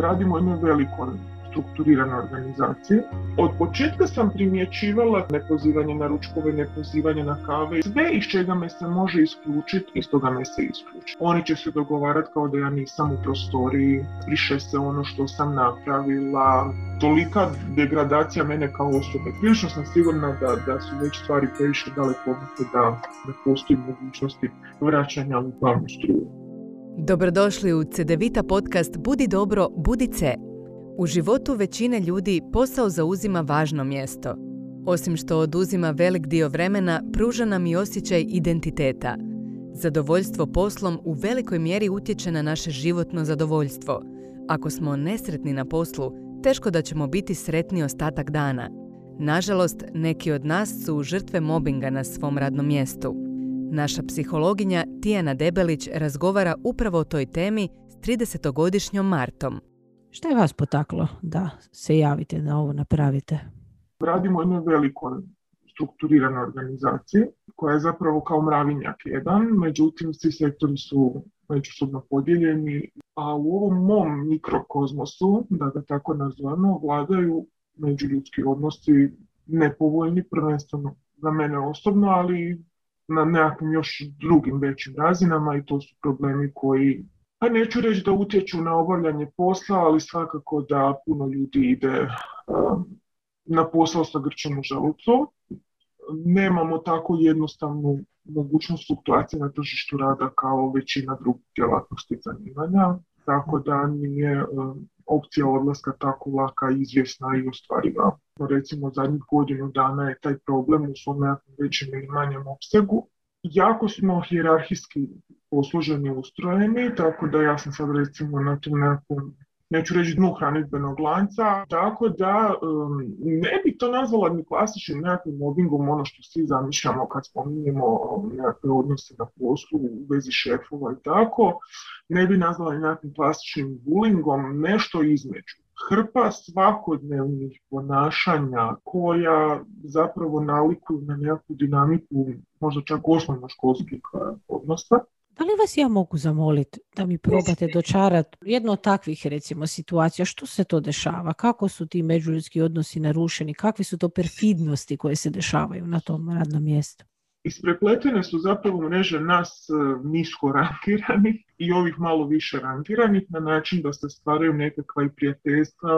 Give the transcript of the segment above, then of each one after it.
radimo u jednoj velikoj strukturirane organizacije. Od početka sam primjećivala nepozivanje na ručkove, nepozivanje na kave. Sve iz čega me se može isključiti, iz toga me se isključi. Oni će se dogovarati kao da ja nisam u prostoriji, briše se ono što sam napravila. Tolika degradacija mene kao osobe. Prilično sam sigurna da, da su već stvari previše daleko da ne postoji mogućnosti vraćanja u glavnu struju. Dobrodošli u CDVita podcast Budi dobro, budi C. U životu većine ljudi posao zauzima važno mjesto. Osim što oduzima velik dio vremena, pruža nam i osjećaj identiteta. Zadovoljstvo poslom u velikoj mjeri utječe na naše životno zadovoljstvo. Ako smo nesretni na poslu, teško da ćemo biti sretni ostatak dana. Nažalost, neki od nas su žrtve mobinga na svom radnom mjestu. Naša psihologinja Tijana Debelić razgovara upravo o toj temi s 30-godišnjom Martom. Šta je vas potaklo da se javite da ovo napravite? Radimo u jednoj velikoj strukturiranoj organizaciji koja je zapravo kao mravinjak jedan, međutim svi sektori su međusobno podijeljeni, a u ovom mom mikrokozmosu, da ga tako nazvano, vladaju međuljudski odnosi nepovoljni prvenstveno za mene osobno, ali na nekakvim još drugim većim razinama i to su problemi koji pa neću reći da utječu na obavljanje posla, ali svakako da puno ljudi ide um, na posao sa grčem u želucu. Nemamo tako jednostavnu mogućnost fluktuacije na tržištu rada kao većina drugih djelatnosti zanimanja, tako da nije um, opcija odlaska tako laka, izvjesna i ostvariva. Recimo zadnjih godinu dana je taj problem u svom nekakvom većem ili manjem opsegu. Jako smo hjerarhijski posluženi ustrojeni, tako da ja sam sad recimo na tom nekom neću reći dnu hranitbenog lanca, tako da um, ne bi to nazvala ni klasičnim nekakvim mobbingom, ono što svi zamišljamo kad spominjemo nekakve odnose na poslu u vezi šefova i tako, ne bi nazvala ni nekakvim klasičnim bullyingom, nešto između. Hrpa svakodnevnih ponašanja koja zapravo nalikuju na nekakvu dinamiku možda čak osnovnoškolskih odnosa da li vas ja mogu zamoliti da mi probate dočarati jedno od takvih recimo situacija? Što se to dešava? Kako su ti međuljudski odnosi narušeni? Kakve su to perfidnosti koje se dešavaju na tom radnom mjestu? Isprepletene su zapravo mreže nas e, nisko rangiranih i ovih malo više rangiranih na način da se stvaraju nekakva i prijateljstva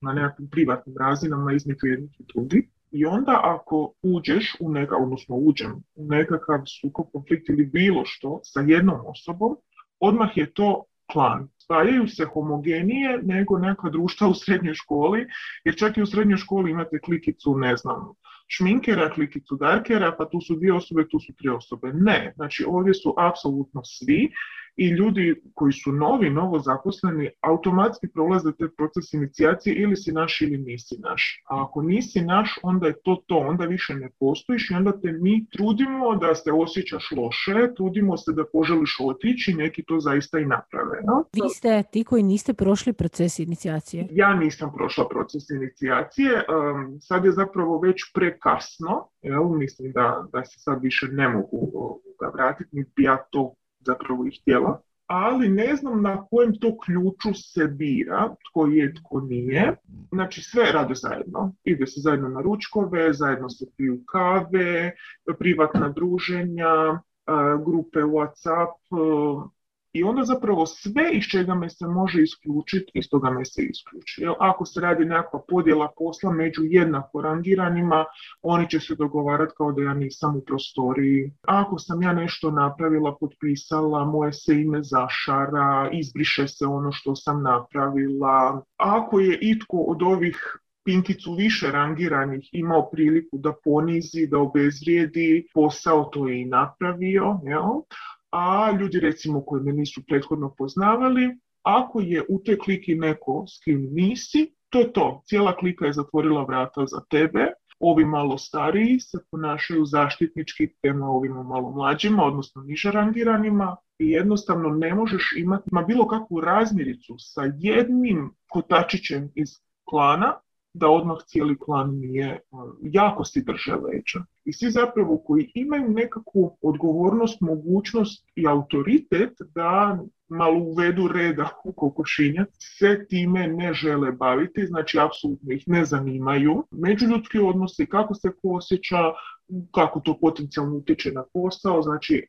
na nekakvim privatnim razinama između jednih i drugih. I onda ako uđeš u neka, odnosno uđem u nekakav sukob, konflikt ili bilo što sa jednom osobom, odmah je to klan. Spajaju se homogenije nego neka društva u srednjoj školi, jer čak i u srednjoj školi imate klikicu, ne znam, šminkera, klikicu darkera, pa tu su dvije osobe, tu su tri osobe. Ne, znači ovdje su apsolutno svi i ljudi koji su novi, novo zaposleni, automatski prolaze te proces inicijacije ili si naš ili nisi naš. A ako nisi naš, onda je to to, onda više ne postojiš i onda te mi trudimo da se osjećaš loše, trudimo se da poželiš otići i neki to zaista i naprave. No? Vi ste ti koji niste prošli proces inicijacije? Ja nisam prošla proces inicijacije, sad je zapravo već prekasno, jel? mislim da, da se sad više ne mogu vratiti, niti ja to zapravo ih htjela, ali ne znam na kojem to ključu se bira, tko je, tko nije. Znači sve rade zajedno. Ide se zajedno na ručkove, zajedno se piju kave, privatna druženja, grupe Whatsapp, i onda zapravo sve iz čega me se može isključiti, iz toga me se isključi. Ako se radi nekakva podjela posla među jednako rangiranima, oni će se dogovarati kao da ja nisam u prostoriji. Ako sam ja nešto napravila, potpisala, moje se ime zašara, izbriše se ono što sam napravila. Ako je itko od ovih pinkicu više rangiranih imao priliku da ponizi, da obezvrijedi, posao to je i napravio, jel? A ljudi recimo koji me nisu prethodno poznavali, ako je u toj kliki neko s kim nisi, to je to. Cijela klika je zatvorila vrata za tebe. Ovi malo stariji se ponašaju zaštitnički prema ovima malo mlađima, odnosno niže rangiranima i jednostavno ne možeš imati ma bilo kakvu razmiricu sa jednim kotačićem iz klana da odmah cijeli klan nije, jako si drže leđa. I svi zapravo koji imaju nekakvu odgovornost, mogućnost i autoritet da malo uvedu reda u kokošinjac, se time ne žele baviti, znači apsolutno ih ne zanimaju. Međuljudski odnosi, kako se ko kako to potencijalno utječe na posao, znači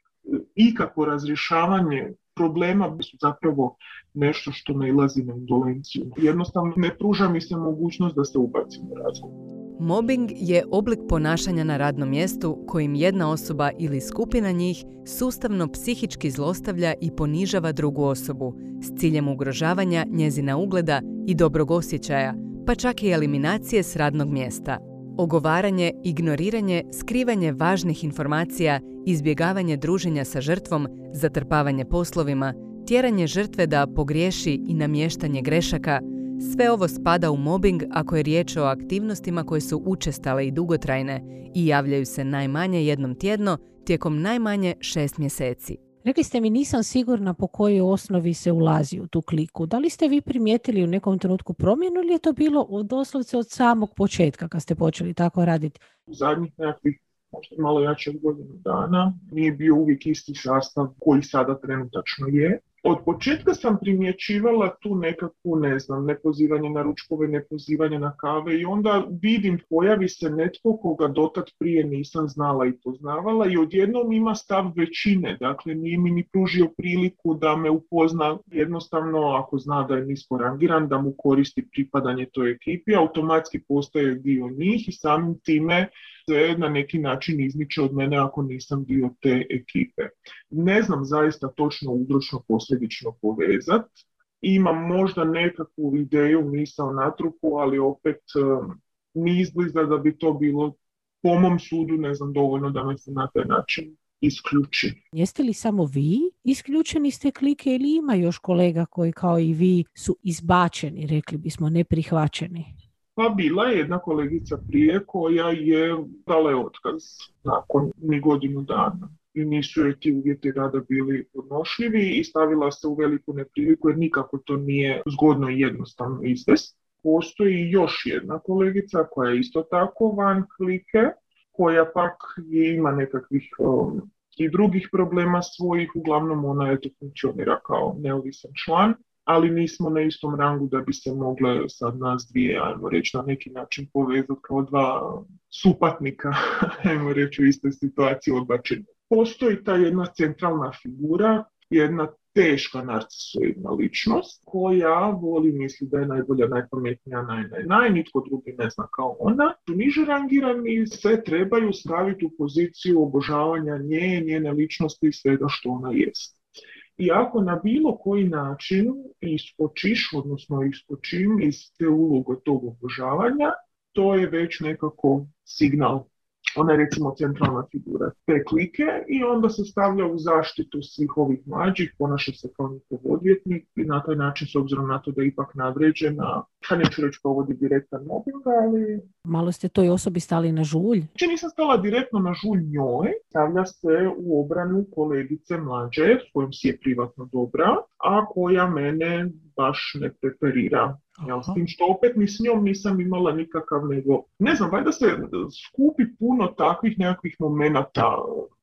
ikako razrješavanje problema su zapravo nešto što nailazi na indolenciju. Jednostavno ne pruža mi se mogućnost da se ubacim u razgovor. Mobbing je oblik ponašanja na radnom mjestu kojim jedna osoba ili skupina njih sustavno psihički zlostavlja i ponižava drugu osobu s ciljem ugrožavanja njezina ugleda i dobrog osjećaja, pa čak i eliminacije s radnog mjesta. Ogovaranje, ignoriranje, skrivanje važnih informacija, izbjegavanje druženja sa žrtvom, zatrpavanje poslovima, tjeranje žrtve da pogriješi i namještanje grešaka, sve ovo spada u mobbing ako je riječ o aktivnostima koje su učestale i dugotrajne i javljaju se najmanje jednom tjedno tijekom najmanje šest mjeseci. Rekli ste mi nisam sigurna po kojoj osnovi se ulazi u tu kliku. Da li ste vi primijetili u nekom trenutku promjenu ili je to bilo doslovce od samog početka kad ste počeli tako raditi? U zadnjih nekakvih možda malo jače od godinu dana nije bio uvijek isti sastav koji sada trenutačno je od početka sam primjećivala tu nekakvu, ne znam, nepozivanje na ručkove, nepozivanje na kave i onda vidim pojavi se netko koga dotad prije nisam znala i poznavala i odjednom ima stav većine, dakle nije mi ni pružio priliku da me upozna. Jednostavno ako zna da je nisko rangiran, da mu koristi pripadanje toj ekipi, automatski postaje dio njih i samim time se na neki način izniče od mene ako nisam dio te ekipe. Ne znam zaista točno uzročno posljedično povezat. Imam možda nekakvu ideju, misao na trupu, ali opet um, ni izbliza da bi to bilo po mom sudu, ne znam, dovoljno da me se na taj način isključi. Jeste li samo vi isključeni iz te klike ili ima još kolega koji kao i vi su izbačeni, rekli bismo, neprihvaćeni? Pa bila je jedna kolegica prije koja je dala otkaz nakon ni godinu dana. I nisu joj ti uvjeti rada bili podnošljivi i stavila se u veliku nepriliku jer nikako to nije zgodno i jednostavno izvest. Postoji još jedna kolegica koja je isto tako van klike, koja pak ima nekakvih um, i drugih problema svojih, uglavnom ona je to funkcionira kao neovisan član ali nismo na istom rangu da bi se mogle sad nas dvije, ajmo reći, na neki način povezati kao dva supatnika, ajmo reći, u istoj situaciji odbačenja. Postoji ta jedna centralna figura, jedna teška narcisoidna ličnost koja voli misli da je najbolja, najpametnija, naj, naj, naj, nitko drugi ne zna kao ona. Niže rangirani se trebaju staviti u poziciju obožavanja nje, njene ličnosti i svega što ona jest. I ako na bilo koji način iskočiš, odnosno iskočim iz te uloge tog obožavanja, to je već nekako signal ona je recimo centralna figura te klike i onda se stavlja u zaštitu svih ovih mlađih, ponaša se kao njihov odvjetnik i na taj način s obzirom na to da je ipak nadređena, pa neću reći provodi direktan mobbing, ali... Malo ste toj osobi stali na žulj? Če nisam stala direktno na žulj njoj, stavlja se u obranu kolegice mlađe, s kojom si je privatno dobra, a koja mene baš ne preferira Jel, s tim što opet ni s njom nisam imala nikakav nego, ne znam, valjda se skupi puno takvih nekakvih momenata,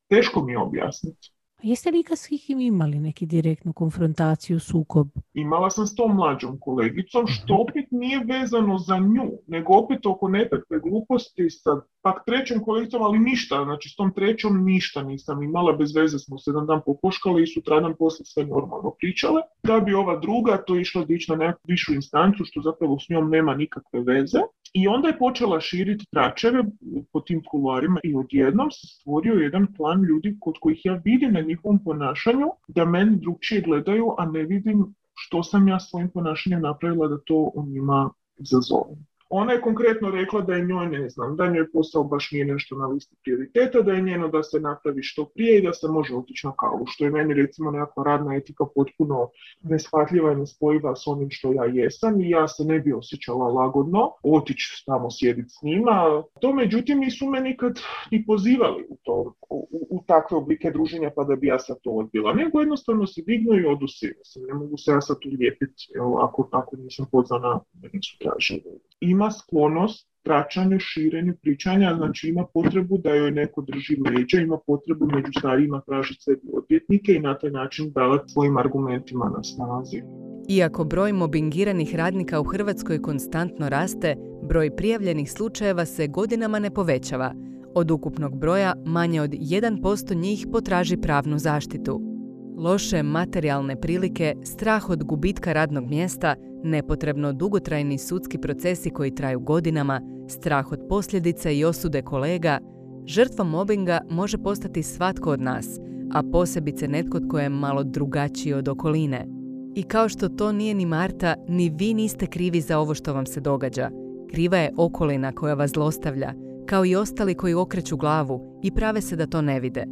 teško mi je objasniti. Jeste li ikad s imali neki direktnu konfrontaciju, sukob? Imala sam s tom mlađom kolegicom, što mhm. opet nije vezano za nju, nego opet oko nekakve gluposti sa pak trećom kolegicom, ali ništa, znači s tom trećom ništa nisam imala, bez veze smo se jedan dan pokoškali i sutradan poslije sve normalno pričale, da bi ova druga to išla dići na nekakvu višu instancu, što zapravo s njom nema nikakve veze. I onda je počela širiti tračeve po tim kuloarima i odjednom se stvorio jedan plan ljudi kod kojih ja vidim njihovom ponašanju da meni drugčije gledaju, a ne vidim što sam ja svojim ponašanjem napravila da to u njima izazovem. Ona je konkretno rekla da je njoj, ne znam, da njoj posao baš nije nešto na listi prioriteta, da je njeno da se napravi što prije i da se može otići na kavu, što je meni recimo nekakva radna etika potpuno neshvatljiva i nespojiva s onim što ja jesam i ja se ne bi osjećala lagodno otići tamo sjediti s njima. To međutim nisu me nikad ni pozivali u, to, u, u takve oblike druženja pa da bi ja sad to odbila, nego jednostavno se dignu i odu svi. Ne mogu se ja sad ulijepiti ako, ako nisam pozvana, nisu tražili ima sklonost tračanju, širenju, pričanja, znači ima potrebu da joj neko drži leđa, ima potrebu među starijima tražiti sebi odvjetnike i na taj način davati svojim argumentima na snazi. Iako broj mobingiranih radnika u Hrvatskoj konstantno raste, broj prijavljenih slučajeva se godinama ne povećava. Od ukupnog broja manje od 1% njih potraži pravnu zaštitu. Loše materijalne prilike, strah od gubitka radnog mjesta, nepotrebno dugotrajni sudski procesi koji traju godinama, strah od posljedica i osude kolega, žrtva mobinga može postati svatko od nas, a posebice netko tko je malo drugačiji od okoline. I kao što to nije ni Marta, ni vi niste krivi za ovo što vam se događa. Kriva je okolina koja vas zlostavlja, kao i ostali koji okreću glavu i prave se da to ne vide.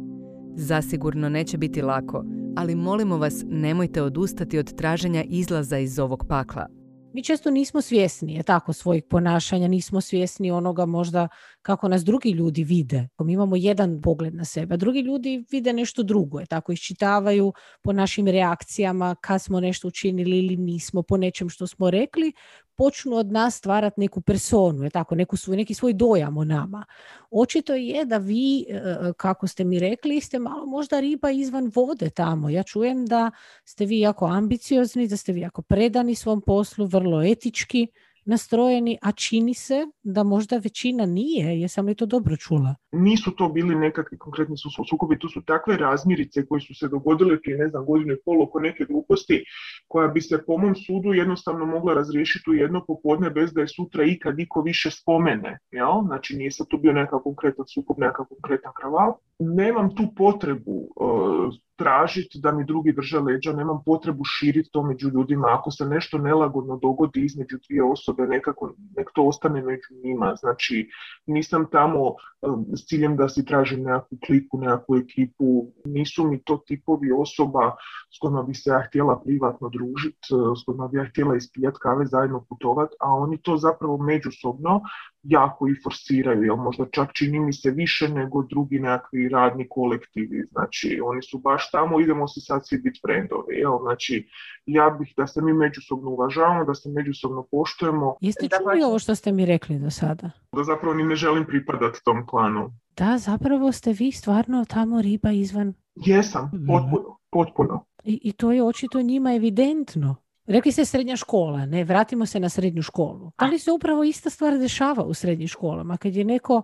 Zasigurno neće biti lako, ali molimo vas nemojte odustati od traženja izlaza iz ovog pakla. Mi često nismo svjesni je tako svojih ponašanja, nismo svjesni onoga možda kako nas drugi ljudi vide. Mi imamo jedan pogled na sebe, a drugi ljudi vide nešto drugo, je tako iščitavaju po našim reakcijama kad smo nešto učinili ili nismo, po nečem što smo rekli, počnu od nas stvarati neku personu, je tako, neku svoj, neki svoj dojam o nama. Očito je da vi, e, e, kako ste mi rekli, ste malo možda riba izvan vode tamo. Ja čujem da ste vi jako ambiciozni, da ste vi jako predani svom poslu, vrlo etički nastrojeni, a čini se da možda većina nije. Jesam li to dobro čula? Nisu to bili nekakvi konkretni sukobi, to su takve razmirice koje su se dogodile prije, ne znam, godinu i pol oko neke gluposti koja bi se po mom sudu jednostavno mogla razriješiti u jedno popodne bez da je sutra ikad niko više spomene. Jel? Znači nije sad tu bio nekakav konkretan sukob, nekakav konkretan kraval. Nemam tu potrebu uh, tražiti da mi drugi drže leđa, nemam potrebu širiti to među ljudima. Ako se nešto nelagodno dogodi između dvije osobe, nekako nek to ostane među njima. Znači, nisam tamo um, s ciljem da si tražim nekakvu kliku, nekakvu ekipu. Nisu mi to tipovi osoba s kojima bi se ja htjela privatno družiti, s kojima bi ja htjela ispijati kave, zajedno putovati, a oni to zapravo međusobno jako i forsiraju, jel možda čak čini mi se više nego drugi nekakvi radni kolektivi, znači oni su baš tamo, idemo se sad svi biti frendovi, jel, znači ja bih da se mi međusobno uvažavamo, da se međusobno poštujemo. Jeste čuli ovo što ste mi rekli do sada? Da zapravo ni ne želim pripadati tom klanu. Da, zapravo ste vi stvarno tamo riba izvan... Jesam, potpuno, potpuno. I, I to je očito njima evidentno. Rekli ste srednja škola, ne, vratimo se na srednju školu. Da li se upravo ista stvar dešava u srednjim školama? Kad je neko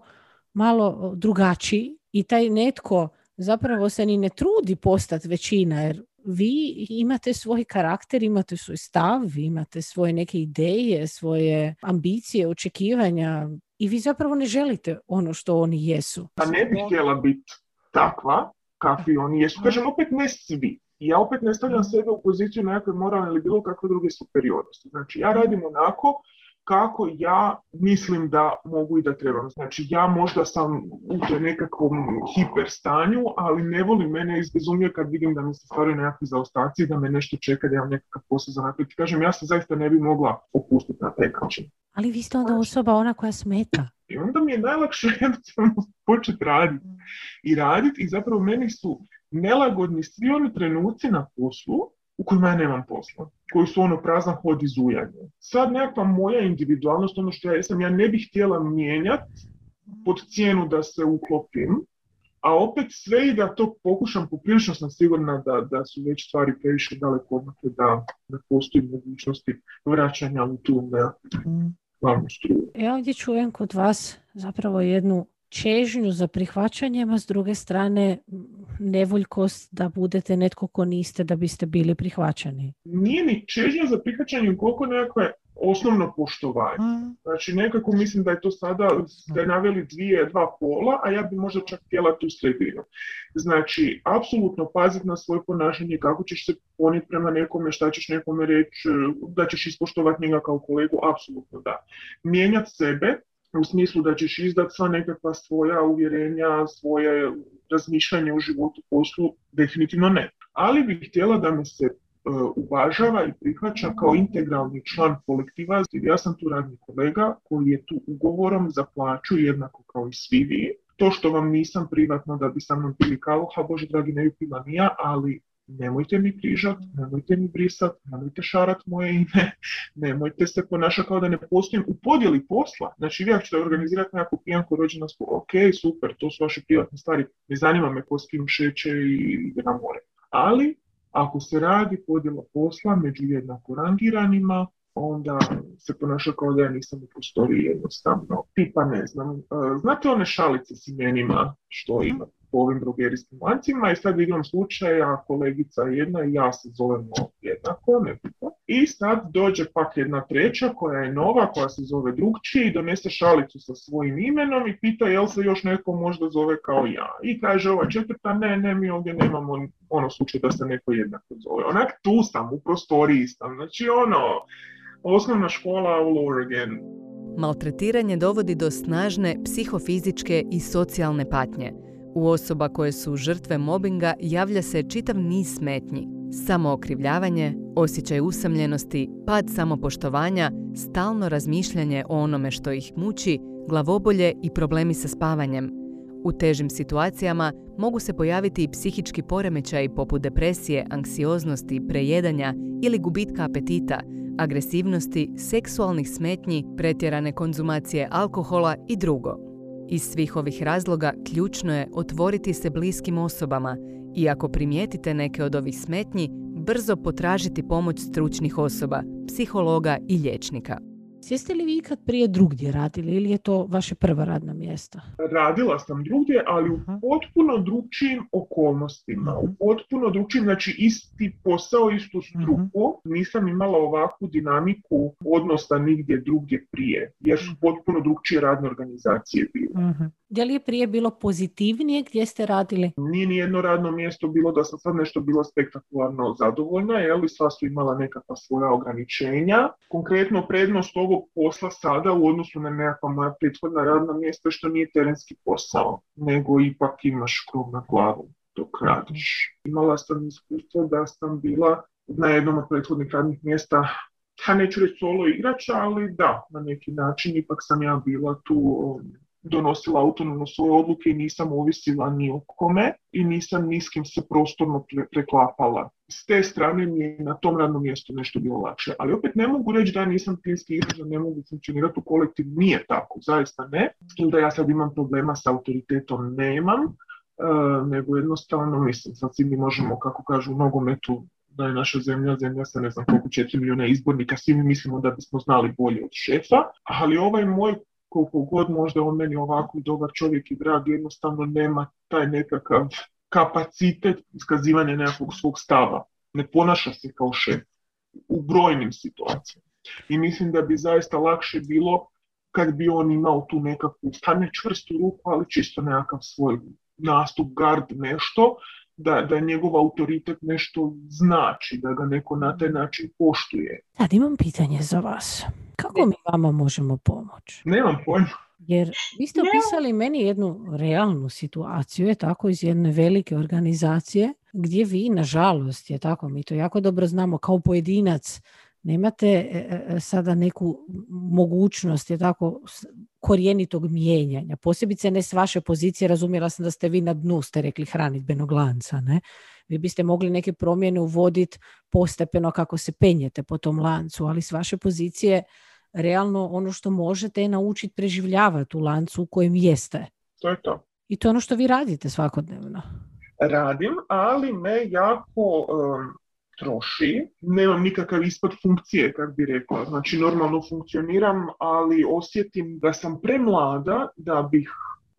malo drugačiji i taj netko zapravo se ni ne trudi postati većina, jer vi imate svoj karakter, imate svoj stav, imate svoje neke ideje, svoje ambicije, očekivanja i vi zapravo ne želite ono što oni jesu. A ne bih htjela biti takva kakvi oni jesu. Kažem, opet ne svi ja opet ne stavljam sebe u poziciju nekakve moralne ili bilo kakve druge superiornosti. Znači ja radim onako kako ja mislim da mogu i da trebam. Znači ja možda sam u toj nekakvom hiper stanju, ali ne volim mene izbezumio kad vidim da mi se stvaraju nekakvi zaostaci, da me nešto čeka, da imam nekakav posao za naprijed. Kažem, ja se zaista ne bi mogla opustiti na taj način. Ali vi ste onda osoba ona koja smeta. I onda mi je najlakše jednostavno početi raditi. I raditi i zapravo meni su nelagodni svi oni trenuci na poslu u kojima ja nemam posla, koji su ono prazan hod izujanje. Sad nekakva moja individualnost, ono što ja jesam, ja ne bih htjela mijenjati pod cijenu da se uklopim, a opet sve i da to pokušam, poprilično sam sigurna da, da su već stvari previše daleko odmakle da, da postoji mogućnosti vraćanja u tu glavnu struju. Ja ovdje čujem kod vas zapravo jednu čežnju za prihvaćanjem, a s druge strane nevoljkost da budete netko ko niste da biste bili prihvaćani. Nije ni čežnja za prihvaćanje koliko nekakve osnovno poštovanje. Mm. Znači nekako mislim da je to sada, ste naveli dvije, dva pola, a ja bi možda čak htjela tu sredinu. Znači, apsolutno paziti na svoje ponašanje, kako ćeš se poniti prema nekome, šta ćeš nekome reći, da ćeš ispoštovati njega kao kolegu, apsolutno da. Mijenjati sebe, u smislu da ćeš izdati sva nekakva svoja uvjerenja, svoje razmišljanje u životu, poslu, definitivno ne. Ali bih htjela da me se uh, uvažava i prihvaća kao integralni član kolektiva. Ja sam tu radni kolega koji je tu ugovorom za plaću jednako kao i svi vi. To što vam nisam privatno da bi sa mnom pili kavu, ha bože dragi ne bi pila nija, ali nemojte mi križat, nemojte mi brisat, nemojte šarat moje ime, nemojte se ponašati kao da ne postojem u podjeli posla. Znači vi ako ćete organizirati nekakvu pijanku rođendansku, ok, super, to su vaše privatne stvari, ne zanima me ko s kim šeće i ide na more. Ali ako se radi podjela posla među jednako rangiranima, onda se ponaša kao da ja nisam u prostoriji jednostavno. Tipa ne znam, e, znate one šalice s imenima što ima po ovim drogerijskim lancima i sad slučaj slučaja kolegica jedna i ja se zovemo jednako, ne I sad dođe pak jedna treća koja je nova, koja se zove drugčije i donese šalicu sa svojim imenom i pita jel se još neko možda zove kao ja. I kaže ova četvrta, ne, ne, mi ovdje nemamo ono slučaj da se neko jednako zove. Onak tu sam, u prostoriji sam, znači ono, osnovna škola all over again. Maltretiranje dovodi do snažne psihofizičke i socijalne patnje. U osoba koje su žrtve mobinga javlja se čitav niz smetnji. Samookrivljavanje, osjećaj usamljenosti, pad samopoštovanja, stalno razmišljanje o onome što ih muči, glavobolje i problemi sa spavanjem. U težim situacijama mogu se pojaviti i psihički poremećaji poput depresije, anksioznosti, prejedanja ili gubitka apetita, agresivnosti, seksualnih smetnji, pretjerane konzumacije alkohola i drugo. Iz svih ovih razloga ključno je otvoriti se bliskim osobama i ako primijetite neke od ovih smetnji, brzo potražiti pomoć stručnih osoba, psihologa i liječnika. Jeste li vi ikad prije drugdje radili ili je to vaše prva radna mjesta? Radila sam drugdje, ali u potpuno drugčijim okolnostima. U potpuno drugčijim, znači isti posao, istu struku. Nisam imala ovakvu dinamiku odnosa nigdje drugdje prije, jer su potpuno drugčije radne organizacije bile. Je li je prije bilo pozitivnije gdje ste radili? Nije ni jedno radno mjesto bilo da sam sad nešto bilo spektakularno zadovoljna, li sva su imala nekakva svoja ograničenja. Konkretno prednost ovog posla sada u odnosu na nekakva moja prethodna radna mjesta što nije terenski posao, nego ipak imaš krov na glavu dok radiš. Imala sam iskustvo da sam bila na jednom od prethodnih radnih mjesta ja neću reći solo igrača, ali da, na neki način ipak sam ja bila tu donosila autonomno svoje odluke i nisam ovisila ni o kome i nisam ni s kim se prostorno preklapala. S te strane mi je na tom radnom mjestu nešto bilo lakše. Ali opet ne mogu reći da nisam timski da ne mogu funkcionirati u kolektiv. Nije tako, zaista ne. Ili da ja sad imam problema s autoritetom, nemam. E, nego jednostavno mislim, sad svi mi možemo, kako kažu u nogometu, da je naša zemlja, zemlja sa ne znam koliko četiri milijuna izbornika, svi mi mislimo da bismo znali bolje od šefa, ali ovaj moj koliko god možda on meni ovako dobar čovjek i drag, jednostavno nema taj nekakav kapacitet iskazivanja nekakvog svog stava. Ne ponaša se kao šef u brojnim situacijama. I mislim da bi zaista lakše bilo kad bi on imao tu nekakvu, pa ne čvrstu ruku, ali čisto nekakav svoj nastup, gard, nešto, da, da njegov autoritet nešto znači, da ga neko na taj način poštuje. Sad imam pitanje za vas. Kako mi vama možemo pomoći? Nemam pojma. Jer vi ste opisali meni jednu realnu situaciju, je tako, iz jedne velike organizacije, gdje vi, nažalost, je tako, mi to jako dobro znamo, kao pojedinac, nemate e, e, e, sada neku mogućnost, je tako, korijenitog mijenjanja. Posebice ne s vaše pozicije, razumjela sam da ste vi na dnu, ste rekli, hranitbenog lanca, ne? Vi biste mogli neke promjene uvoditi postepeno kako se penjete po tom lancu, ali s vaše pozicije realno ono što možete je naučiti preživljavati u lancu u kojem jeste. To je to. I to je ono što vi radite svakodnevno. Radim, ali me jako troši. Nemam nikakav ispod funkcije, kako bi rekla. Znači, normalno funkcioniram, ali osjetim da sam premlada da bih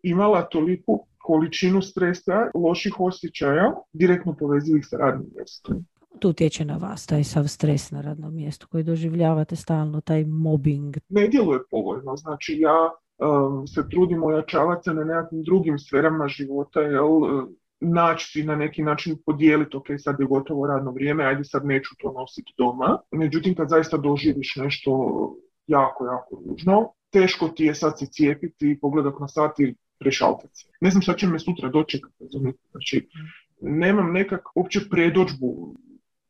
imala toliku količinu stresa, loših osjećaja, direktno povezivih sa radnim mjestom. Tu utječe na vas taj sav stres na radnom mjestu koji doživljavate stalno, taj mobbing? Ne djeluje povoljno. Znači ja um, se trudim ojačavati se na nekakvim drugim sferama života, jel, naći si na neki način podijeliti, ok, sad je gotovo radno vrijeme, ajde sad neću to nositi doma. Međutim, kad zaista doživiš nešto jako, jako ružno, teško ti je sad se cijepiti i pogledat na sat i prešaltati Ne znam šta će me sutra dočekati, Znači, nemam nekak uopće predođbu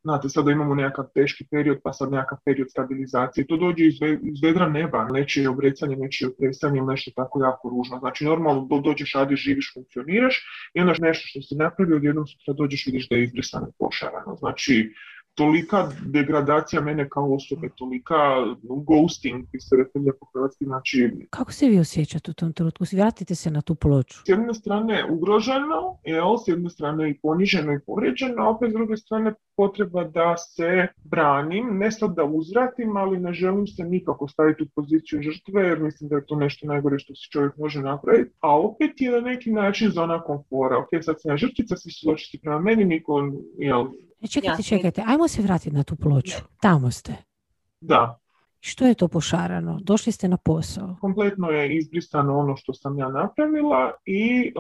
Znate, sada imamo nekakav teški period, pa sad nekakav period stabilizacije. To dođe iz, iz vedra neba, nečije obrecanje, nečije otresanje ili nešto tako jako ružno. Znači, normalno do, dođeš, radiš, živiš, funkcioniraš i onda nešto što si napravio, odjednom sutra dođeš, vidiš da je izbrisano pošarano. Znači, tolika degradacija mene kao osobe, tolika ghosting, bi se rekli lijepo hrvatski, znači... Kako se vi osjećate u tom trenutku? Vratite se na tu ploču. S jedne strane ugroženo, jel, s jedne strane i poniženo i povrijeđeno, a opet s druge strane potreba da se branim, ne sad da uzvratim, ali ne želim se nikako staviti u poziciju žrtve, jer mislim da je to nešto najgore što se čovjek može napraviti. A opet je na neki način zona komfora. Ok, sad sam ja žrtvica, svi su zločiti prema meni, niko, jel, E, čekajte, čekajte, ajmo se vratiti na tu ploču. Tamo ste. Da. Što je to pošarano? Došli ste na posao. Kompletno je izbrisano ono što sam ja napravila i e,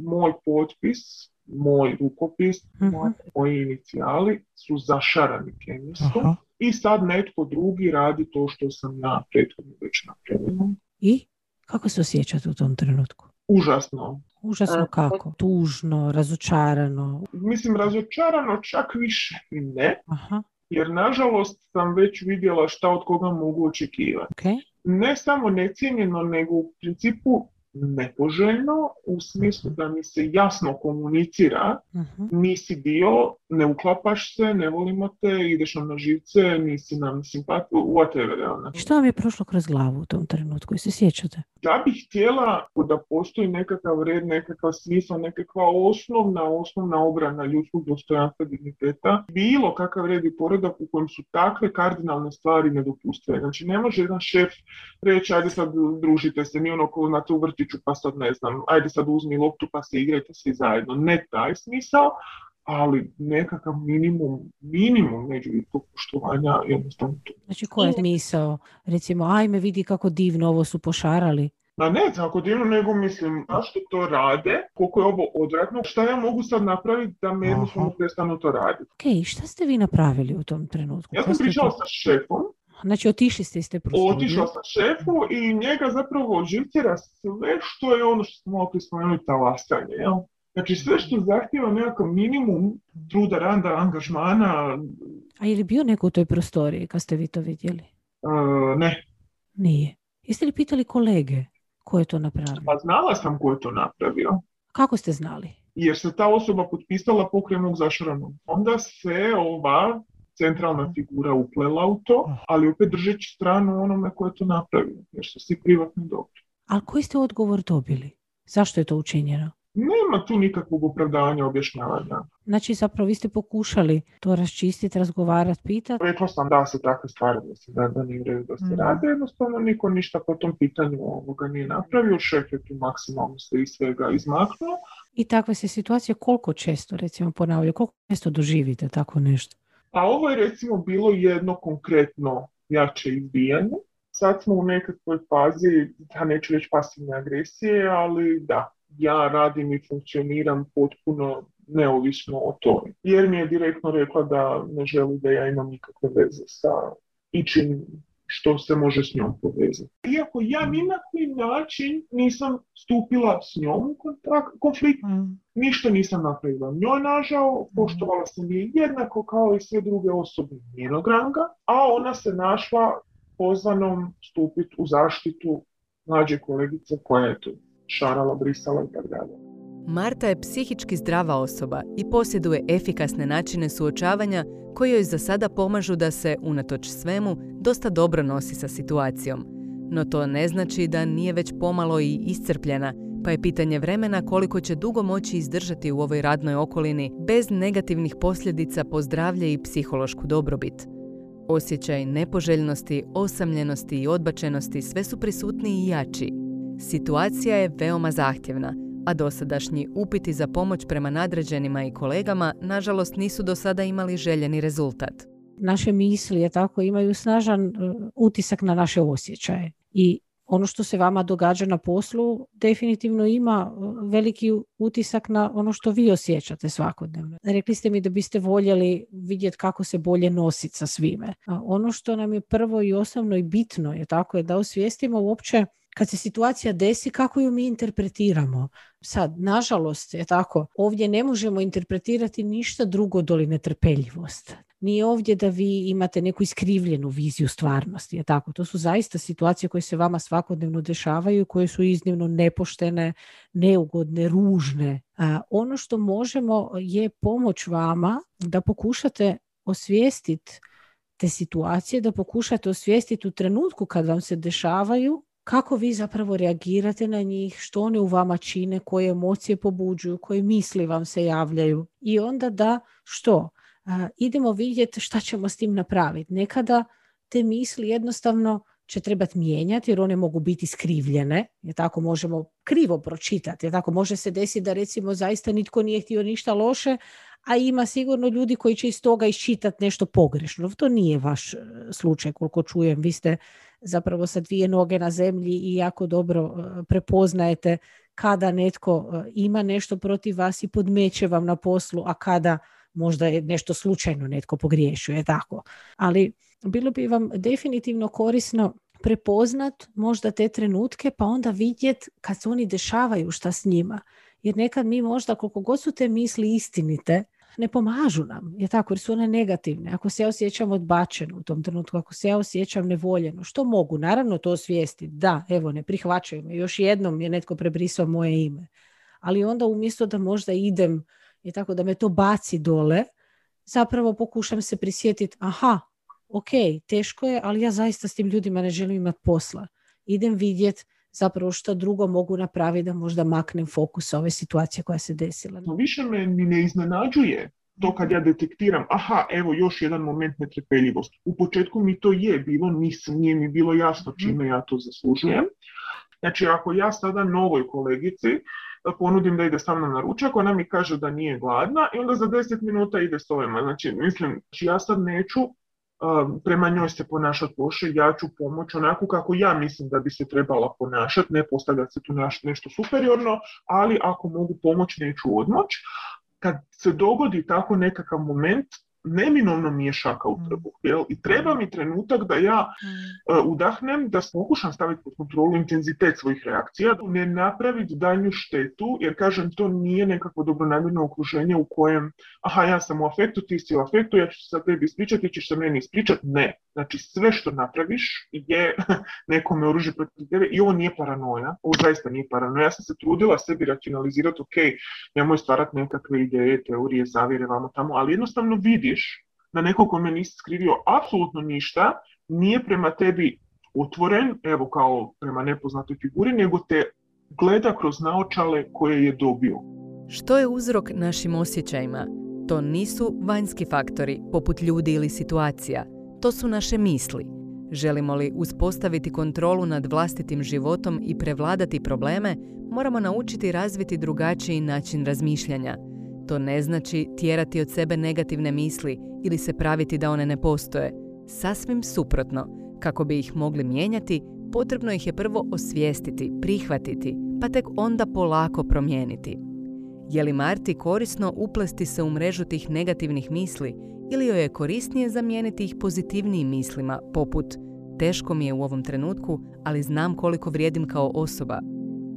moj potpis, moj rukopis, Mhm. moji inicijali su zašarani kemijskom Aha. i sad netko drugi radi to što sam ja prethodno već napravila. I kako se osjećate u tom trenutku? Užasno. Užasno E, kako? Tužno, razočarano. Mislim, razočarano čak više i ne, Aha, jer nažalost sam već vidjela šta od koga mogu očekivati. ok. ne samo necijenjeno, nego u principu nepoželjno u smislu da mi se jasno komunicira Mhm. nisi dio, ne uklapaš se, ne volimo te, ideš nam na živce, nisi nam simpatiju, whatever. ono. Što vam je prošlo kroz glavu u tom trenutku? I se sjećate? Ja bih htjela da postoji nekakav red, nekakav smisao, nekakva osnovna, osnovna obrana ljudskog dostojanstva digniteta, bilo kakav red i poredak u kojem su takve kardinalne stvari nedopustive. Znači ne može jedan šef reći ajde sad družite se, mi ono ko znate u vrtiću pa sad ne znam, ajde sad uzmi loptu pa se igrajte svi zajedno. Ne taj smisao, ali nekakav minimum, minimum međuljudskog poštovanja jednostavno tu. Znači, ko je misao? Recimo, ajme, vidi kako divno ovo su pošarali. Ma ne tako divno, nego mislim, zašto to rade, koliko je ovo odvratno, šta ja mogu sad napraviti da me jednostavno prestanu to raditi. Ok, šta ste vi napravili u tom trenutku? Ja sam pričala to- sa šefom, Znači, otišli ste iz te prostorije. otišla sa šefu i njega zapravo živcira sve što je ono što smo mogli spomenuti talasanje, jel? Znači sve što zahtjeva nekakav minimum truda, randa, angažmana, A je li bio neko u toj prostoriji kad ste vi to vidjeli? e, ne. Nije. Jeste li pitali kolege ko je to napravio? Pa znala sam ko je to napravio. Kako ste znali? jer se ta osoba potpisala pokrenog zašaranog. Onda se ova centralna figura uplela u to, ali opet držeći stranu onome ko je to napravio, jer su svi privatni dobri. Ali koji ste odgovor dobili? Zašto je to učinjeno? Nema tu nikakvog opravdanja, objašnjavanja. Znači, zapravo vi ste pokušali to raščistiti, razgovarati, pitati. Rekla sam da se takve stvari da, da nije redu da se Mhm. rade, jednostavno niko ništa po tom pitanju ovoga nije napravio, šef je tu maksimalno se iz svega izmaknuo. I takve se situacije koliko često, recimo, ponavljaju, koliko često doživite tako nešto? A ovo je recimo bilo jedno konkretno jače izbijanje. Sad smo u nekakvoj fazi, ja neću reći pasivne agresije, ali da, ja radim i funkcioniram potpuno neovisno o tome. Jer mi je direktno rekla da ne želi da ja imam nikakve veze sa ičim što se može s njom povezati. Iako ja ni na koji način nisam stupila s njom u konflikt, ništa nisam napravila njoj nažao, poštovala sam je jednako kao i sve druge osobe njenog ranga, a ona se našla pozvanom stupiti u zaštitu mlađe kolegice koja je tu šarala, brisala i tako dalje. Marta je psihički zdrava osoba i posjeduje efikasne načine suočavanja koji joj za sada pomažu da se, unatoč svemu, dosta dobro nosi sa situacijom. No to ne znači da nije već pomalo i iscrpljena, pa je pitanje vremena koliko će dugo moći izdržati u ovoj radnoj okolini bez negativnih posljedica po zdravlje i psihološku dobrobit. Osjećaj nepoželjnosti, osamljenosti i odbačenosti sve su prisutniji i jači. Situacija je veoma zahtjevna, a dosadašnji upiti za pomoć prema nadređenima i kolegama nažalost nisu do sada imali željeni rezultat. Naše misli je tako imaju snažan e, utisak na naše osjećaje i ono što se vama događa na poslu definitivno ima e, veliki utisak na ono što vi osjećate svakodnevno. Rekli ste mi da biste voljeli vidjeti kako se bolje nositi sa svime. A ono što nam je prvo i osnovno i bitno je tako je da osvijestimo uopće kad se situacija desi, kako ju mi interpretiramo. Sad, nažalost je tako, ovdje ne možemo interpretirati ništa drugo doli netrpeljivost. nije ovdje da vi imate neku iskrivljenu viziju stvarnosti. Je tako? To su zaista situacije koje se vama svakodnevno dešavaju, koje su iznimno nepoštene, neugodne, ružne. A ono što možemo je pomoć vama da pokušate osvijestiti te situacije, da pokušate osvijestiti u trenutku kad vam se dešavaju kako vi zapravo reagirate na njih, što one u vama čine, koje emocije pobuđuju, koje misli vam se javljaju. I onda da što? idemo vidjeti šta ćemo s tim napraviti. Nekada te misli jednostavno će trebati mijenjati jer one mogu biti skrivljene, jer tako možemo krivo pročitati, jer tako može se desiti da recimo zaista nitko nije htio ništa loše, a ima sigurno ljudi koji će iz toga iščitati nešto pogrešno. To nije vaš e, slučaj koliko čujem. Vi ste zapravo sa dvije noge na zemlji i jako dobro e, prepoznajete kada netko e, ima nešto protiv vas i podmeće vam na poslu, a kada možda je nešto slučajno netko pogriješio, je tako. Ali bilo bi vam definitivno korisno prepoznat možda te trenutke pa onda vidjet kad se oni dešavaju šta s njima. Jer nekad mi možda koliko god su te misli istinite, ne pomažu nam, je tako, jer su one negativne. Ako se ja osjećam odbačeno u tom trenutku, ako se ja osjećam nevoljeno, što mogu? Naravno to osvijestiti. Da, evo, ne prihvaćaju me. Još jednom je netko prebrisao moje ime. Ali onda umjesto da možda idem i tako da me to baci dole, zapravo pokušam se prisjetiti, aha, ok, teško je, ali ja zaista s tim ljudima ne želim imati posla. Idem vidjeti zapravo što drugo mogu napraviti da možda maknem fokus ove situacije koja se desila. No više me ni ne iznenađuje to kad ja detektiram, aha, evo još jedan moment netrpeljivosti. U početku mi to je bilo, nisam, nije mi bilo jasno mhm. čime ja to zaslužujem. Znači, ako ja sada novoj kolegici ponudim da ide sa mnom na ručak, ona mi kaže da nije gladna i onda za 10 minuta ide s ovima. Znači, mislim, znači ja sad neću prema njoj se ponašati loše, ja ću pomoći onako kako ja mislim da bi se trebala ponašati, ne postavljati se tu nešto superiorno, ali ako mogu pomoći, neću odmoć. Kad se dogodi tako nekakav moment, neminovno mi je šaka u mm. trbuh. Jel? I treba mi trenutak da ja uh, udahnem, da pokušam staviti pod kontrolu intenzitet svojih reakcija, da ne napraviti danju štetu, jer kažem, to nije nekakvo dobronamjerno okruženje u kojem, aha, ja sam u afektu, ti si u afektu, ja ću se sa tebi ispričati, ti ćeš se meni ispričati. Ne. Znači, sve što napraviš je nekome oružje protiv tebe i ovo nije paranoja, ovo zaista nije paranoja. Ja sam se trudila sebi racionalizirati, ok, nemoj stvarati nekakve ideje, teorije, zavire, vamo tamo, ali jednostavno vidi da neko ko me nisi skrivio apsolutno ništa, nije prema tebi otvoren, evo kao prema nepoznatoj figuri, nego te gleda kroz naočale koje je dobio. Što je uzrok našim osjećajima? To nisu vanjski faktori, poput ljudi ili situacija. To su naše misli. Želimo li uspostaviti kontrolu nad vlastitim životom i prevladati probleme, moramo naučiti razviti drugačiji način razmišljanja – to ne znači tjerati od sebe negativne misli ili se praviti da one ne postoje. Sasvim suprotno. Kako bi ih mogli mijenjati, potrebno ih je prvo osvijestiti, prihvatiti, pa tek onda polako promijeniti. Je li Marti korisno uplesti se u mrežu tih negativnih misli ili joj je korisnije zamijeniti ih pozitivnijim mislima, poput teško mi je u ovom trenutku, ali znam koliko vrijedim kao osoba.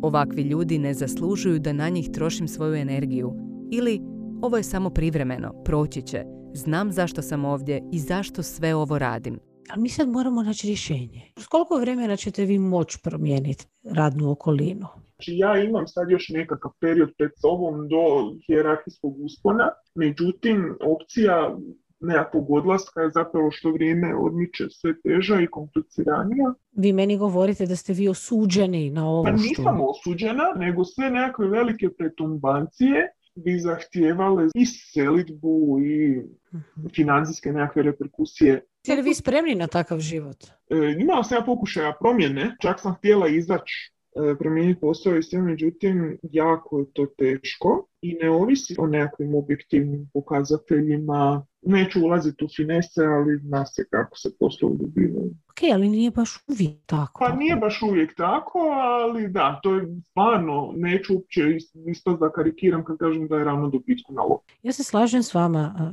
Ovakvi ljudi ne zaslužuju da na njih trošim svoju energiju, ili ovo je samo privremeno, proći će, znam zašto sam ovdje i zašto sve ovo radim. Ali mi sad moramo naći rješenje. S koliko vremena ćete vi moći promijeniti radnu okolinu? Znači ja imam sad još nekakav period pred sobom do hjerarhijskog uspona, međutim opcija nekakvog odlaska je zapravo što vrijeme odmiče sve teža i kompliciranija. Vi meni govorite da ste vi osuđeni na ovo Pa nisam osuđena, nego sve nekakve velike pretumbancije bi zahtijevale i selitbu i mhm. financijske nekakve reperkusije. Jeste li vi spremni na takav život? E, imala sam ja pokušaja promjene, čak sam htjela izaći promijeniti posao i sve, međutim jako je to teško i ne ovisi o nekakvim objektivnim pokazateljima. Neću ulaziti u finese, ali zna se kako se poslovi dobivaju. Ok, ali nije baš uvijek tako. Pa nije baš uvijek tako, ali da, to je stvarno, neću uopće isto da karikiram kad kažem da je ravno dobitku na. Ja se slažem s vama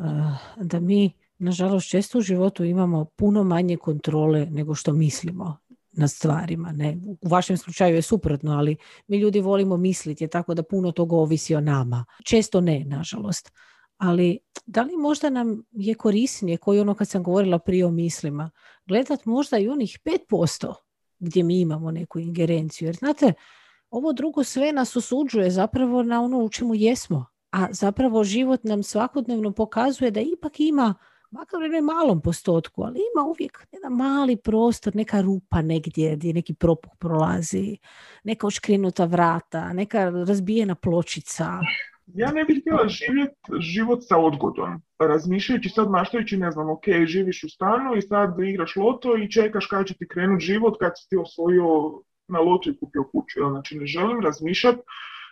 da mi nažalost često u životu imamo puno manje kontrole nego što mislimo na stvarima. Ne? U vašem slučaju je suprotno, ali mi ljudi volimo misliti je tako da puno toga ovisi o nama. Često ne, nažalost. ali da li možda nam je korisnije, koji ono kad sam govorila prije o mislima, gledat možda i onih 5% gdje mi imamo neku ingerenciju. Jer znate, ovo drugo sve nas osuđuje zapravo na ono u čemu jesmo. A zapravo život nam svakodnevno pokazuje da ipak ima makar u malom postotku, ali ima uvijek jedan mali prostor, neka rupa negdje gdje neki propuh prolazi, neka oškrinuta vrata, neka razbijena pločica. Ja ne bih htjela živjeti život sa odgodom. Razmišljajući sad, maštajući, ne znam, ok, živiš u stanu i sad igraš loto i čekaš kada će ti krenuti život kad si ti osvojio na lotu i kupio kuću. Znači ne želim razmišljati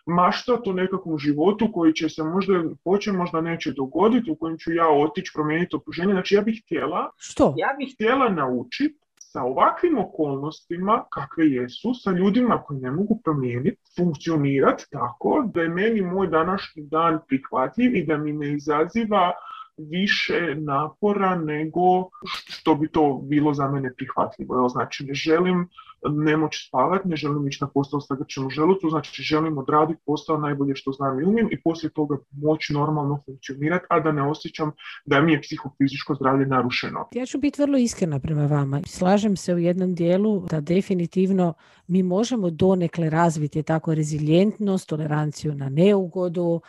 maštat o nekakvom životu koji će se možda hoće, možda neće dogoditi, u kojem ću ja otići, promijeniti okruženje. Znači ja bih htjela, Što? ja bih htjela naučiti sa ovakvim okolnostima kakve jesu, sa ljudima koji ne mogu promijeniti, funkcionirati tako da je meni moj današnji dan prihvatljiv i da mi ne izaziva više napora nego što bi to bilo za mene prihvatljivo. Znači ne želim ne moći spavati, ne želim ići na posao sa grčem želucu, znači želim odraditi posao najbolje što znam i umijem i poslije toga moći normalno funkcionirati, a da ne osjećam da mi je psihofizičko zdravlje narušeno. Ja ću biti vrlo iskrena prema vama. Slažem se u jednom dijelu da definitivno mi možemo donekle razviti tako rezilijentnost, toleranciju na neugodu,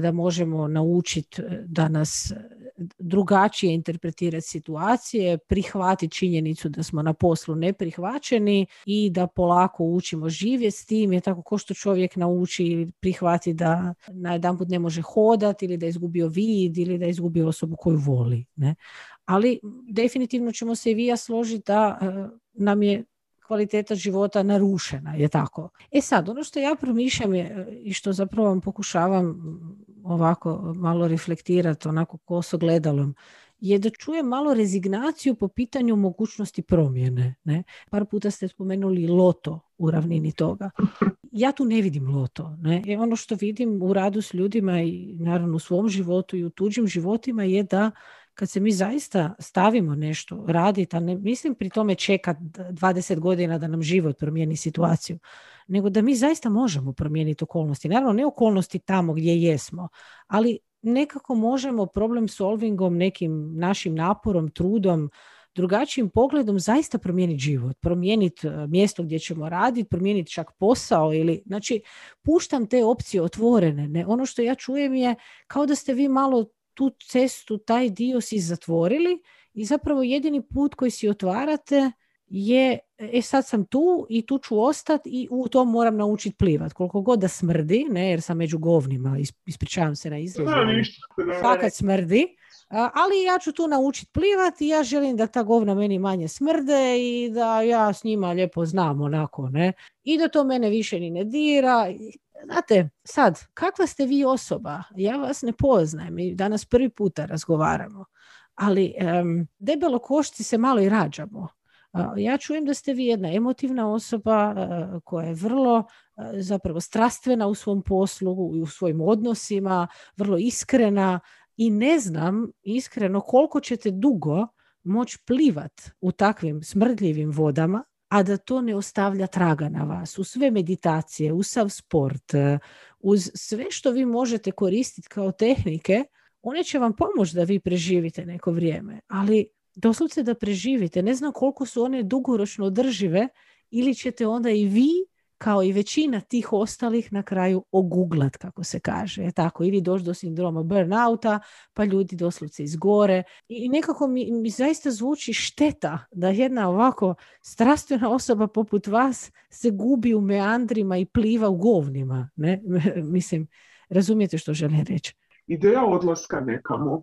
da možemo naučiti e, da nas drugačije interpretirati situacije, prihvatiti činjenicu da smo na poslu neprihvaćeni i da polako učimo živjeti s tim, je tako ko što čovjek nauči ili prihvati da na jedan put ne može hodati ili da je izgubio vid ili da je izgubio osobu koju voli. Ne? Ali definitivno ćemo se i vi ja složiti da e, nam je kvaliteta života narušena, je tako. E sad, ono što ja promišljam je i što zapravo vam pokušavam ovako malo reflektirati, onako koso gledalom, je da čujem malo rezignaciju po pitanju mogućnosti promjene. Ne? Par puta ste spomenuli loto u ravnini toga. Ja tu ne vidim loto. Ne? I ono što vidim u radu s ljudima i naravno u svom životu i u tuđim životima je da kad se mi zaista stavimo nešto raditi, a ne mislim pri tome čekat 20 godina da nam život promijeni situaciju, nego da mi zaista možemo promijeniti okolnosti. Naravno, ne okolnosti tamo gdje jesmo, ali nekako možemo problem solvingom, nekim našim naporom, trudom, drugačijim pogledom zaista promijeniti život, promijeniti e, mjesto gdje ćemo raditi, promijeniti čak posao ili, znači, puštam te opcije otvorene. Ne? Ono što ja čujem je kao da ste vi malo tu cestu, taj dio si zatvorili i zapravo jedini put koji si otvarate je, e sad sam tu i tu ću ostati i u tom moram naučiti plivat. Koliko god da smrdi, ne, jer sam među govnima, ispričavam se na izrazu. Fakat smrdi. Ali ja ću tu naučiti plivati i ja želim da ta govna meni manje smrde i da ja s njima lijepo znam onako, ne. I da to mene više ni ne dira Znate, sad, kakva ste vi osoba? Ja vas ne poznajem, mi danas prvi puta razgovaramo, ali um, debelo košci se malo i rađamo. Ja čujem da ste vi jedna emotivna osoba koja je vrlo zapravo strastvena u svom poslu i u svojim odnosima, vrlo iskrena i ne znam iskreno koliko ćete dugo moći plivat u takvim smrdljivim vodama a da to ne ostavlja traga na vas. U sve meditacije, u sav sport, e, uz sve što vi možete koristiti kao tehnike, one će vam pomoći da vi preživite neko vrijeme. Ali doslovce da preživite. Ne znam koliko su one dugoročno održive ili ćete onda i vi kao i većina tih ostalih na kraju oguglat, kako se kaže. Je tako, ili doći do sindroma burnouta, pa ljudi doslovce izgore. I nekako mi, mi zaista zvuči šteta da jedna ovako strastvena osoba poput vas se gubi u meandrima i pliva u govnima. Ne? Mislim, razumijete što želim reći? Ideja odlaska nekamo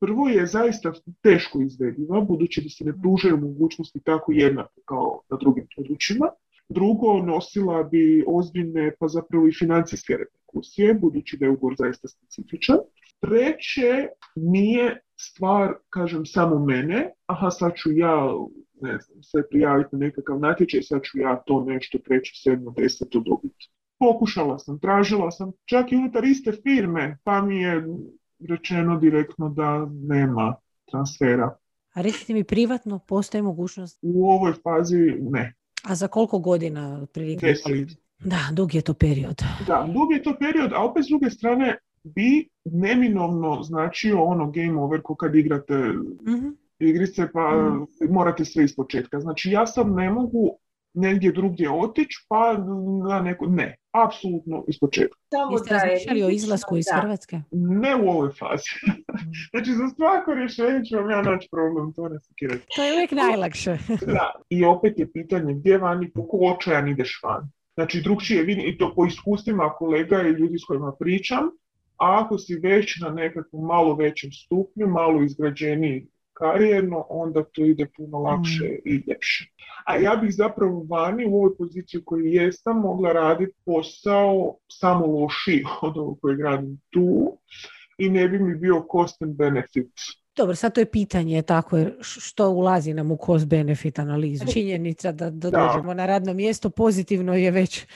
prvo je zaista teško izvediva, budući da se ne pružaju mogućnosti tako jednako kao na drugim područjima. Drugo, nosila bi ozbiljne, pa zapravo i financijske reperkusije, budući da je ugovor zaista specifičan. Treće, nije stvar, kažem, samo mene, aha, sad ću ja ne znam, se prijaviti na nekakav natječaj, sad ću ja to nešto treće, sedmo, deseto dobiti. Pokušala sam, tražila sam, čak i unutar iste firme, pa mi je rečeno direktno da nema transfera. A recite mi privatno, postoji mogućnost? U ovoj fazi ne. A za koliko godina otprilike? Da, dug je to period. Da, dug je to period, a opet s druge strane bi neminovno značio ono game over ko kad igrate Mhm. igrice pa Mm. morate sve iz početka. Znači ja sad ne mogu negdje drugdje otići pa na neko, ne, apsolutno iz početka. Jeste razmišljali o izlasku iz. Hrvatske? Ne u ovoj fazi. znači za svako rješenje ću vam ja naći problem, to ne sekirati. To je uvijek najlakše. Da, i opet je pitanje gdje vani, koliko očajan ideš van. Znači drugčije vidim, i to po iskustvima kolega i ljudi s kojima pričam, a ako si već na nekakvom malo većem stupnju, malo izgrađeniji karijerno, onda to ide puno lakše i ljepše. A ja bih zapravo vani u ovoj poziciji u kojoj jesam mogla raditi posao samo lošiji od ovog kojeg radim tu i ne bi mi bio cost and benefit Dobro, sad to je pitanje tako što ulazi nam u cost benefit analizu. Činjenica da, da Da. dođemo na radno mjesto pozitivno je već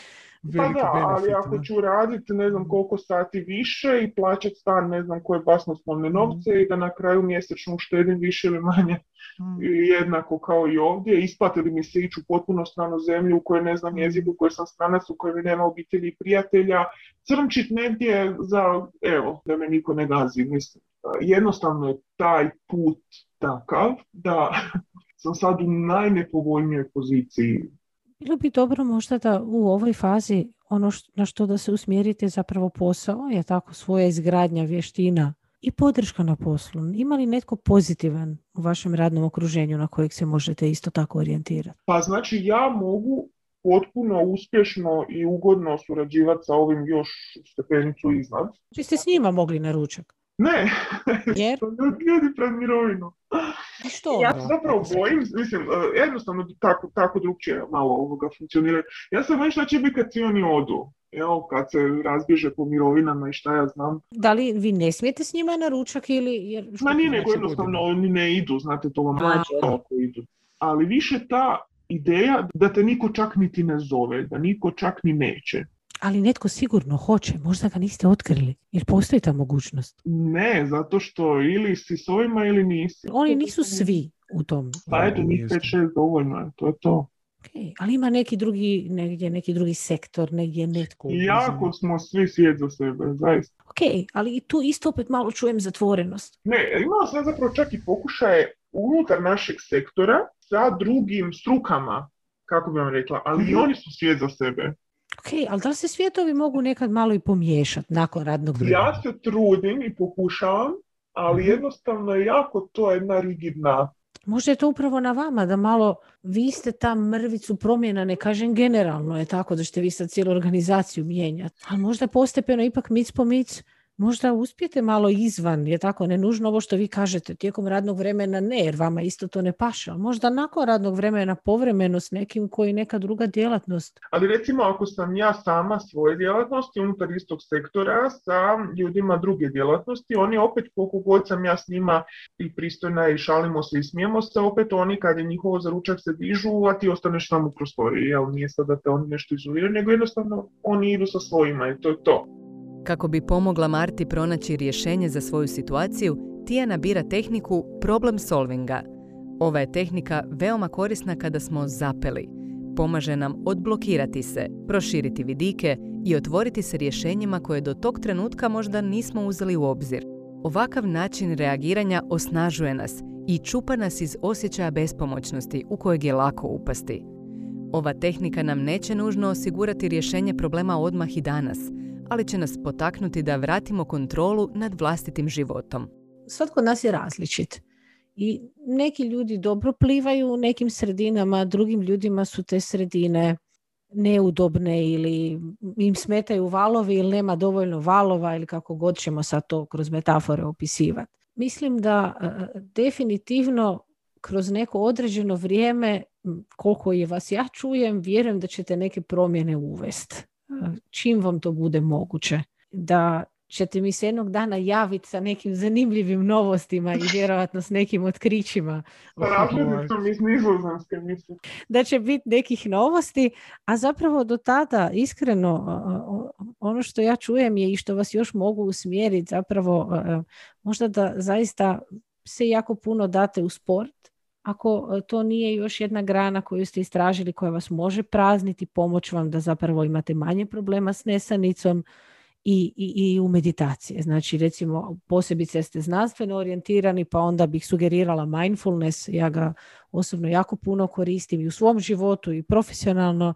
Pa da, ali ako ne? ću raditi ne znam koliko sati više i plaćati stan ne znam koje basnoslovne Mhm. novce i da na kraju mjesečno uštedim više ili manje Mm. jednako kao i ovdje, isplati li mi se ići u potpuno stranu zemlju u kojoj ne znam Mhm. jezik, u kojoj sam stranac, u kojoj nema obitelji i prijatelja, crnčit negdje za, evo, da me niko ne gazi, mislim. Jednostavno je taj put takav da sam sad u najnepovoljnijoj poziciji Bilo bi dobro možda da u ovoj fazi ono š- na što da se usmjerite je zapravo posao, je tako svoja izgradnja vještina i podrška na poslu. Ima li netko pozitivan u vašem radnom okruženju na kojeg se možete isto tako orijentirati? Pa znači ja mogu potpuno uspješno i ugodno surađivati sa ovim još stepenicu iznad. Vi ste s njima mogli na ručak. Ne, Jer? ljudi ljudi pred mirovinom. Što? Ja se zapravo bojim, mislim, e, jednostavno tako, tako drugčije malo ovoga funkcionira. Ja sam već šta će biti kad oni odu. Evo, kad se razbježe po mirovinama i šta ja znam. Da li vi ne smijete s njima na ručak ili... Jer, što Ma nije znači nego jednostavno godina? oni ne idu, znate, to vam ako idu. Ali više ta ideja da te niko čak niti ne zove, da niko čak ni neće. Ali netko sigurno hoće, možda ga niste otkrili. Jer postoji ta mogućnost. Ne, zato što ili si s ovima ili nisi. Oni nisu svi u tom. Pa eto, njih Jeste. 5-6 dovoljno je, to je to. Ok, Ali ima neki drugi, negdje neki drugi sektor, negdje netko. jako smo svi svijet za sebe, zaista. Ok, ali i tu isto opet malo čujem zatvorenost. Ne, imala sam zapravo čak i pokušaje unutar našeg sektora sa drugim strukama, kako bi vam rekla, ali i Mhm. oni su svijet za sebe. Ok, ali da li se svijetovi mogu nekad malo i pomiješati nakon radnog vremena? Ja se trudim i pokušavam, ali Mhm. jednostavno je jako to jedna rigidna. Možda je to upravo na vama da malo, vi ste ta mrvicu promjena, ne kažem generalno je tako da ćete vi sad cijelu organizaciju mijenjati, ali možda postepeno ipak mic po mic možda uspijete malo izvan, je tako, ne nužno ovo što vi kažete, tijekom radnog vremena ne, jer vama isto to ne paše, ali možda nakon radnog vremena povremeno s nekim koji neka druga djelatnost. Ali recimo ako sam ja sama svoje djelatnosti unutar istog sektora sa ljudima druge djelatnosti, oni opet koliko god sam ja s njima i pristojna i šalimo se i smijemo se, opet oni kad je njihovo za ručak se dižu, a ti ostaneš tamo u prostoriji, jel nije sad da te oni nešto izoliraju, nego jednostavno oni idu sa svojima i to je to. Kako bi pomogla Marti pronaći rješenje za svoju situaciju, Tijana bira tehniku problem solvinga. Ova je tehnika veoma korisna kada smo zapeli. Pomaže nam odblokirati se, proširiti vidike i otvoriti se rješenjima koje do tog trenutka možda nismo uzeli u obzir. Ovakav način reagiranja osnažuje nas i čupa nas iz osjećaja bespomoćnosti u kojeg je lako upasti. Ova tehnika nam neće nužno osigurati rješenje problema odmah i danas, ali će nas potaknuti da vratimo kontrolu nad vlastitim životom. Svatko od nas je različit. I neki ljudi dobro plivaju u nekim sredinama, drugim ljudima su te sredine neudobne ili im smetaju valovi ili nema dovoljno valova ili kako god ćemo sad to kroz metafore opisivati. Mislim da e, definitivno kroz neko određeno vrijeme, koliko je vas ja čujem, vjerujem da ćete neke promjene uvesti. E, Čim vam to bude moguće. Da ćete mi se jednog dana javiti sa nekim zanimljivim novostima i vjerojatno s nekim otkrićima. Da će biti nekih novosti, a zapravo do tada, iskreno, ono što ja čujem je i što vas još mogu usmjeriti zapravo a, možda da zaista se jako puno date u sport, ako a, to nije još jedna grana koju ste istražili koja vas može prazniti, pomoć vam da zapravo imate manje problema s nesanicom i, i, i u meditacije. Znači recimo posebice ste znanstveno orijentirani pa onda bih sugerirala mindfulness, ja ga osobno jako puno koristim i u svom životu i profesionalno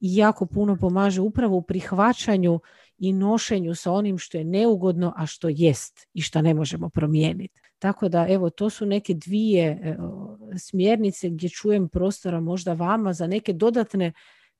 i jako puno pomaže upravo u prihvaćanju i nošenju sa onim što je neugodno, a što jest i što ne možemo promijeniti. Tako da evo to su neke dvije e, smjernice gdje čujem prostora možda vama za neke dodatne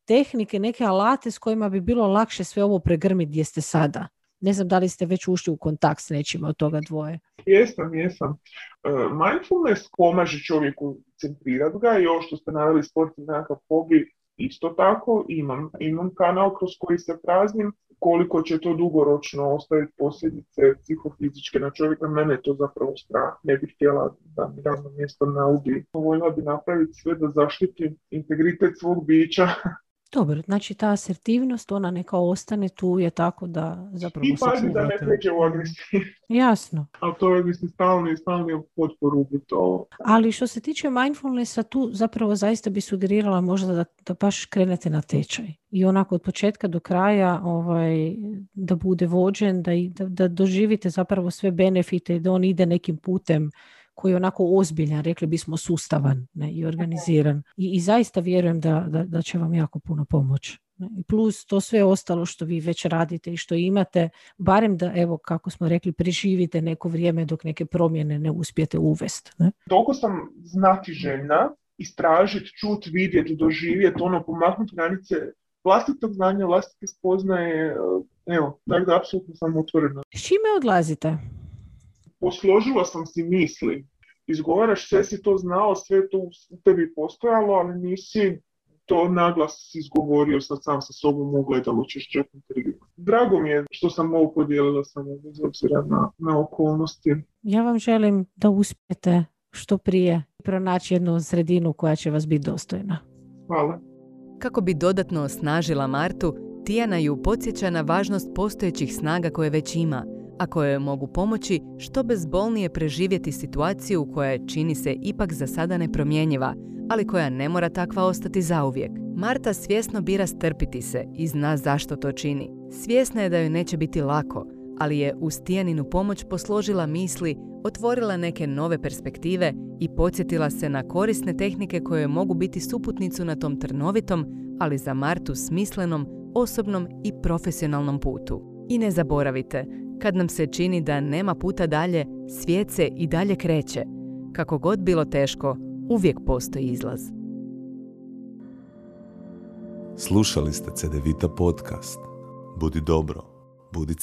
tehnike, neke alate s kojima bi bilo lakše sve ovo pregrmiti gdje ste sada. Ne znam da li ste već ušli u kontakt s nečima od toga dvoje. Jesam, jesam. E, mindfulness pomaže čovjeku centrirati ga i ovo što ste naveli sport i nekakav hobi, isto tako imam, imam kanal kroz koji se praznim, koliko će to dugoročno ostaviti posljedice psihofizičke na čovjeka, mene je to zapravo strah. Ne bih htjela da mi radno mjesto na ubi. Voljela bi napraviti sve da zaštitim integritet svog bića Dobro, znači ta asertivnost, ona neka ostane tu je tako da zapravo I pazi da ne pređe u agresiju. Jasno. Ali to je mislim stalno i stalno potporu to. Ali što se tiče mindfulnessa, tu zapravo zaista bi sugerirala možda da, da baš krenete na tečaj. I onako od početka do kraja ovaj, da bude vođen, da, da, da doživite zapravo sve benefite i da on ide nekim putem koji je onako ozbiljan, rekli bismo sustavan ne, i organiziran. I, I, zaista vjerujem da, da, da će vam jako puno pomoći. I plus to sve ostalo što vi već radite i što imate, barem da, evo, kako smo rekli, preživite neko vrijeme dok neke promjene ne uspijete uvesti. Ne? Toliko sam znati željna, istražiti, čut, vidjeti, doživjeti, ono, pomaknuti granice vlastitog znanja, vlastite spoznaje, evo, tako da apsolutno sam otvorena. S čime odlazite? Posložila sam si misli. Izgovaraš, sve si to znao, sve to u tebi postojalo, ali nisi to naglas izgovorio sad sam sa sobom ugledalo ćeš čekati Drago mi je što sam ovo podijelila samo bez obzira na, na okolnosti. Ja vam želim da uspijete što prije pronaći jednu sredinu koja će vas biti dostojna. Hvala. Kako bi dodatno osnažila Martu, Tijana ju podsjeća na važnost postojećih snaga koje već ima – a koje mogu pomoći što bezbolnije preživjeti situaciju koja čini se ipak za sada nepromjenjiva, ali koja ne mora takva ostati zauvijek. Marta svjesno bira strpiti se i zna zašto to čini. Svjesna je da joj neće biti lako, ali je uz Tijaninu pomoć posložila misli, otvorila neke nove perspektive i podsjetila se na korisne tehnike koje mogu biti suputnicu na tom trnovitom, ali za Martu smislenom, osobnom i profesionalnom putu. I ne zaboravite, kad nam se čini da nema puta dalje, svijet se i dalje kreće. Kako god bilo teško, uvijek postoji izlaz. Slušali ste CDVita podcast. Budi dobro, budi.